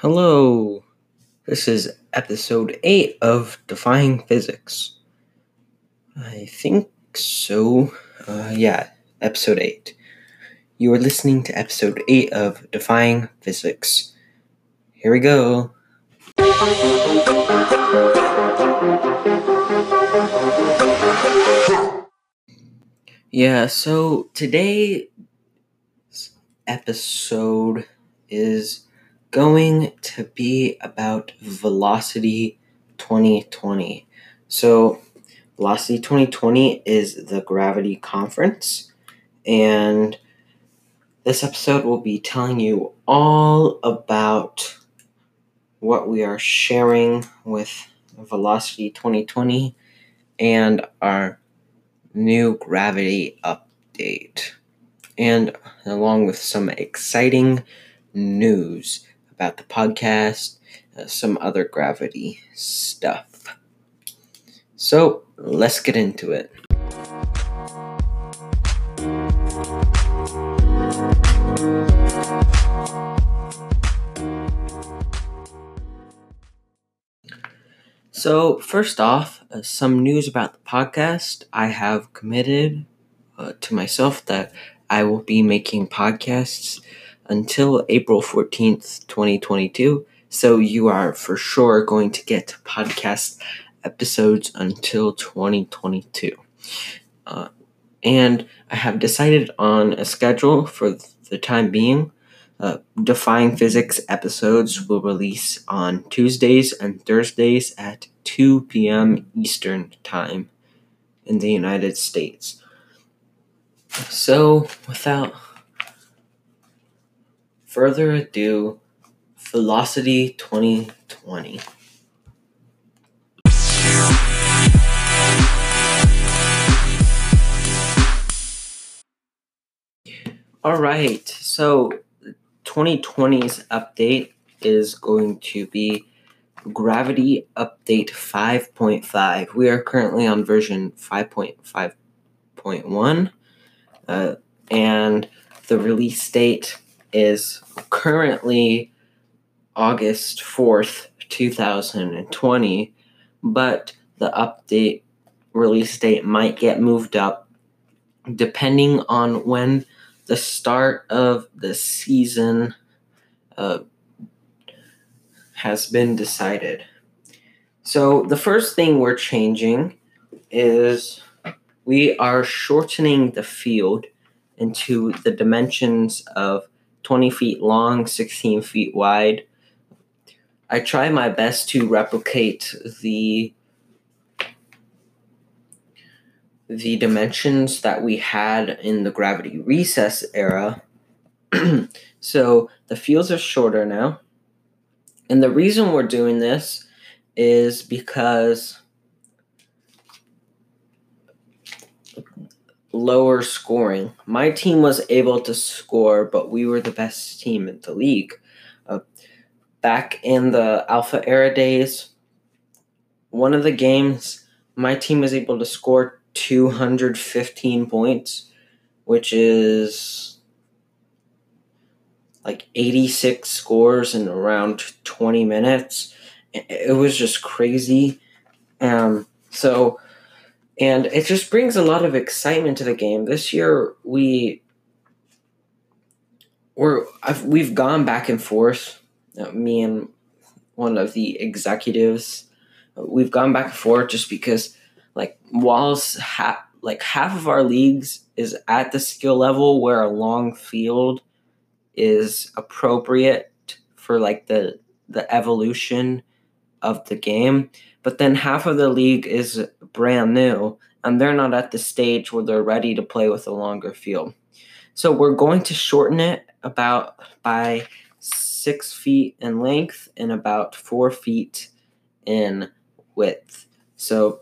Hello, this is episode 8 of Defying Physics. I think so. Uh, yeah, episode 8. You are listening to episode 8 of Defying Physics. Here we go. Yeah, so today's episode is going to be about Velocity 2020. So, Velocity 2020 is the Gravity Conference, and this episode will be telling you all about what we are sharing with Velocity 2020 and our new gravity update, and along with some exciting news about the podcast, uh, some other gravity stuff. So let's get into it. So, first off, uh, some news about the podcast. I have committed uh, to myself that I will be making podcasts until April 14th, 2022. So, you are for sure going to get podcast episodes until 2022. Uh, and I have decided on a schedule for the time being. Uh, Defying Physics episodes will release on Tuesdays and Thursdays at 2 p.m. Eastern Time in the United States. So, without further ado, Velocity 2020. All right, so 2020's update is going to be Gravity Update 5.5. We are currently on version 5.5.1, uh, and the release date is currently August 4th, 2020, but the update release date might get moved up depending on when the start of the season uh, has been decided. So, the first thing we're changing is we are shortening the field into the dimensions of 20 feet long, 16 feet wide. I try my best to replicate the the dimensions that we had in the gravity recess era. so the fields are shorter now. And the reason we're doing this is because lower scoring. My team was able to score, but we were the best team in the league. Uh, back in the Alpha Era days, one of the games, my team was able to score 215 points, which is like 86 scores in around 20 minutes. It was just crazy. Um, so, and it just brings a lot of excitement to the game. This year, we we're I've, we've gone back and forth. Uh, me and one of the executives, we've gone back and forth just because, like, whilst ha- like half of our leagues is at the skill level where a long field is appropriate for like the the evolution of the game but then half of the league is brand new and they're not at the stage where they're ready to play with a longer field so we're going to shorten it about by six feet in length and about four feet in width so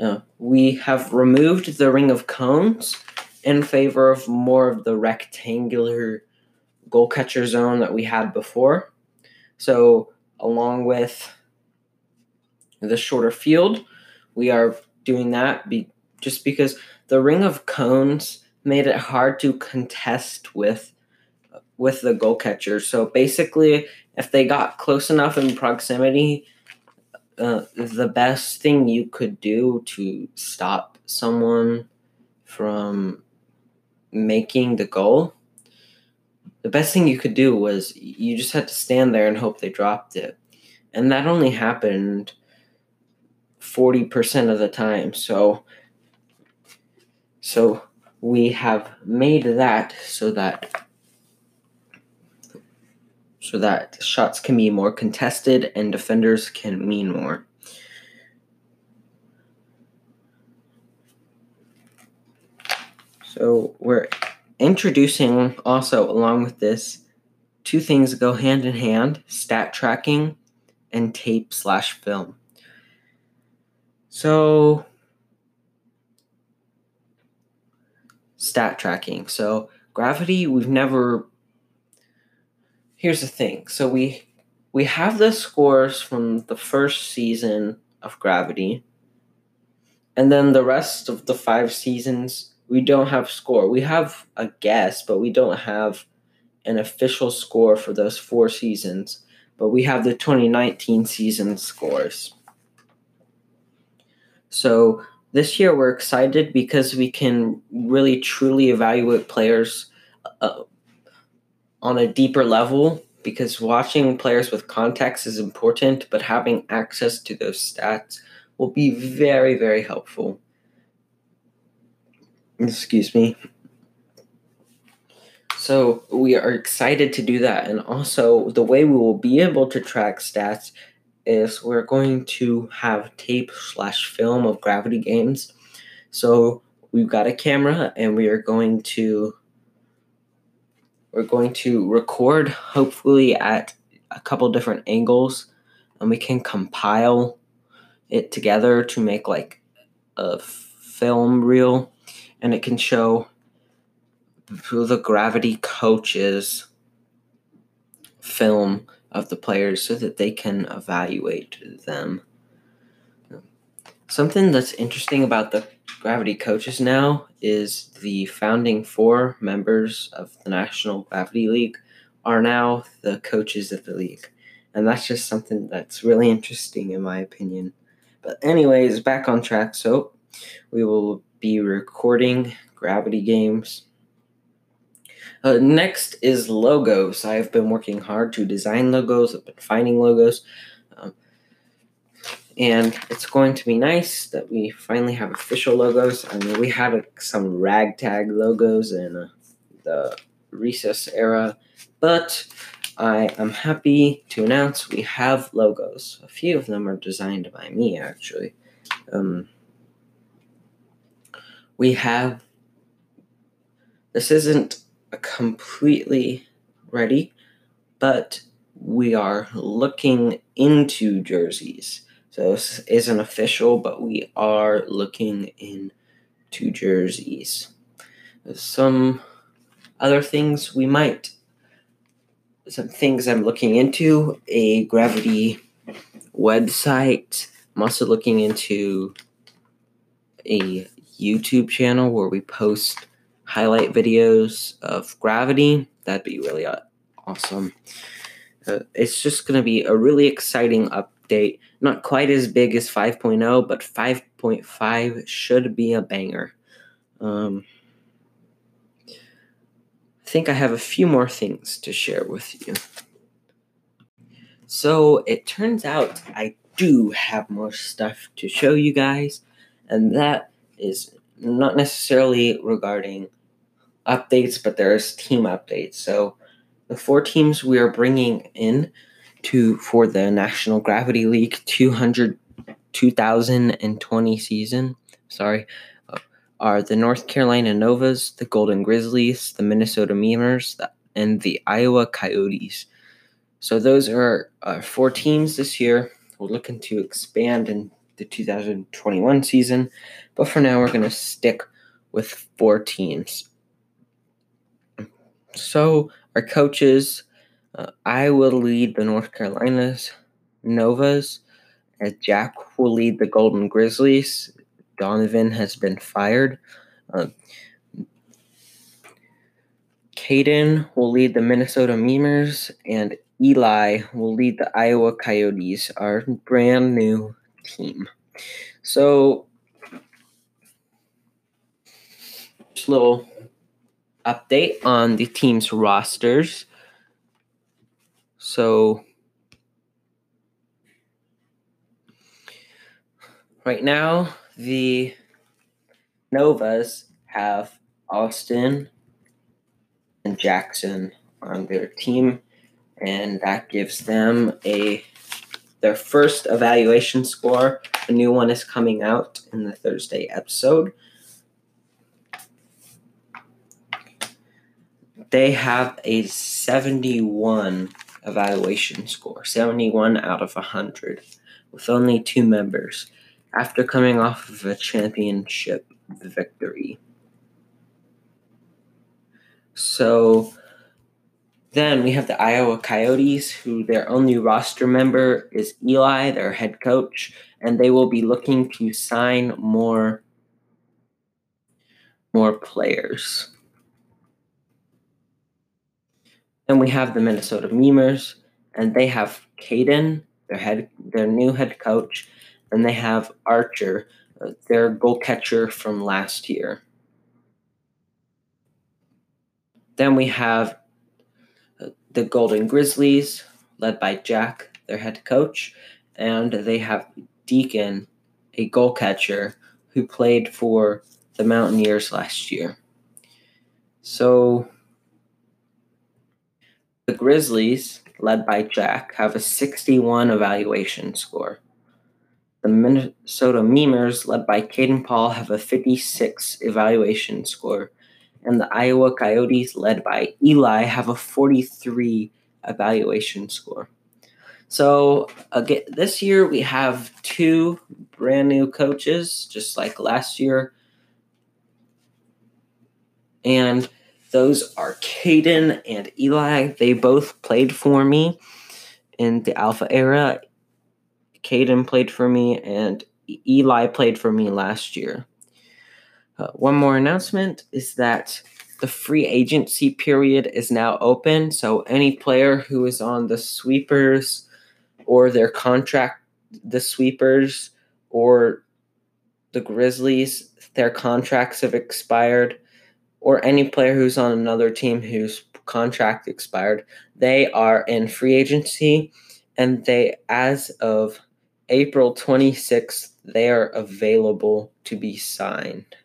uh, we have removed the ring of cones in favor of more of the rectangular goal catcher zone that we had before. So, along with the shorter field, we are doing that be, just because the ring of cones made it hard to contest with with the goal catcher. So basically, if they got close enough in proximity, uh, the best thing you could do to stop someone from making the goal, the best thing you could do was you just had to stand there and hope they dropped it. And that only happened 40% of the time. So so we have made that so that so that shots can be more contested and defenders can mean more. So we're introducing also along with this two things go hand in hand stat tracking and tape slash film. So stat tracking. So gravity, we've never. Here's the thing. So we we have the scores from the first season of Gravity, and then the rest of the five seasons we don't have score. We have a guess, but we don't have an official score for those four seasons. But we have the 2019 season scores. So this year we're excited because we can really truly evaluate players uh, on a deeper level because watching players with context is important but having access to those stats will be very very helpful. Excuse me. So we are excited to do that and also the way we will be able to track stats is we're going to have tape slash film of gravity games. So we've got a camera and we are going to we're going to record hopefully at a couple different angles and we can compile it together to make like a film reel and it can show who the gravity coaches film of the players so that they can evaluate them. Something that's interesting about the Gravity coaches now is the founding four members of the National Gravity League are now the coaches of the league. And that's just something that's really interesting, in my opinion. But, anyways, back on track. So, we will be recording Gravity games uh, next is logos. I've been working hard to design logos. I've been finding logos. Um, and it's going to be nice that we finally have official logos. I mean, we had some ragtag logos in uh, the recess era, but I am happy to announce we have logos. A few of them are designed by me, actually. Um, we have. This isn't completely ready, but we are looking into jerseys. So this isn't official, but we are looking into jerseys. Some other things we might, some things I'm looking into a gravity website. I'm also looking into a YouTube channel where we post highlight videos of gravity. That'd be really uh, awesome. Uh, it's just going to be a really exciting update. Not quite as big as 5.0, but 5.5 should be a banger. Um, I think I have a few more things to share with you. So it turns out I do have more stuff to show you guys, and that is not necessarily regarding updates, but there's team updates. So the four teams we are bringing in to for the National Gravity League 200 2020 season, sorry, uh, are the North Carolina Novas, the Golden Grizzlies, the Minnesota Memers, and the Iowa Coyotes. So those are uh, four teams this year. We're looking to expand in the 2021 season, but for now we're going to stick with four teams. So, our coaches, uh, I will lead the North Carolinas Novas, as Jack will lead the Golden Grizzlies. Donovan has been fired. Uh, Caden will lead the Minnesota Memers, and Eli will lead the Iowa Coyotes, our brand new team. So, just a little update on the team's rosters. So, right now, the Novas have Austin and Jackson on their team, and that gives them a their first evaluation score. A new one is coming out in the Thursday episode. They have a 71 evaluation score, 71 out of 100, with only two members, after coming off of a championship victory. So then we have the Iowa Coyotes, who their only roster member is Eli, their head coach, and they will be looking to sign more more players. Then we have the Minnesota Memers, and they have Caden, their head, their new head coach, and they have Archer, uh, their goal catcher from last year. Then we have uh, the Golden Grizzlies, led by Jack, their head coach, and they have Deacon, a goal catcher who played for the Mountaineers last year. So the Grizzlies, led by Jack, have a 61 evaluation score. The Minnesota Memers, led by Caden Paul, have a 56 evaluation score and the Iowa Coyotes, led by Eli, have a 43 evaluation score. So again, this year we have two brand new coaches, just like last year, and those are Caden and Eli. They both played for me in the Alpha era. Caden played for me, and Eli played for me last year. Uh, one more announcement is that the free agency period is now open. So any player who is on the sweepers or their contract, the sweepers or the Grizzlies, their contracts have expired, or any player who's on another team whose contract expired, they are in free agency and they, as of April 26th, they are available to be signed.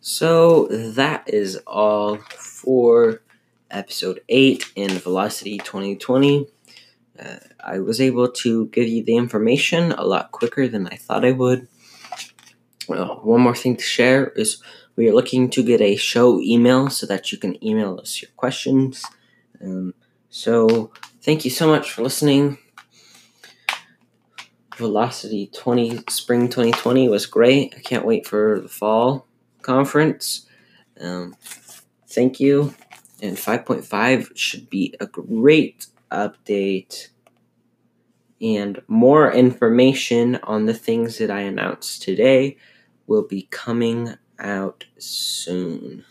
So that is all for episode 8 in Velocity 2020. Uh, I was able to give you the information a lot quicker than I thought I would. Well, one more thing to share is we are looking to get a show email so that you can email us your questions. Um, so, thank you so much for listening. Velocity 20 Spring 2020 was great. I can't wait for the fall conference. Um, thank you. And 5.5 should be a great update and more information on the things that I announced today will be coming out soon.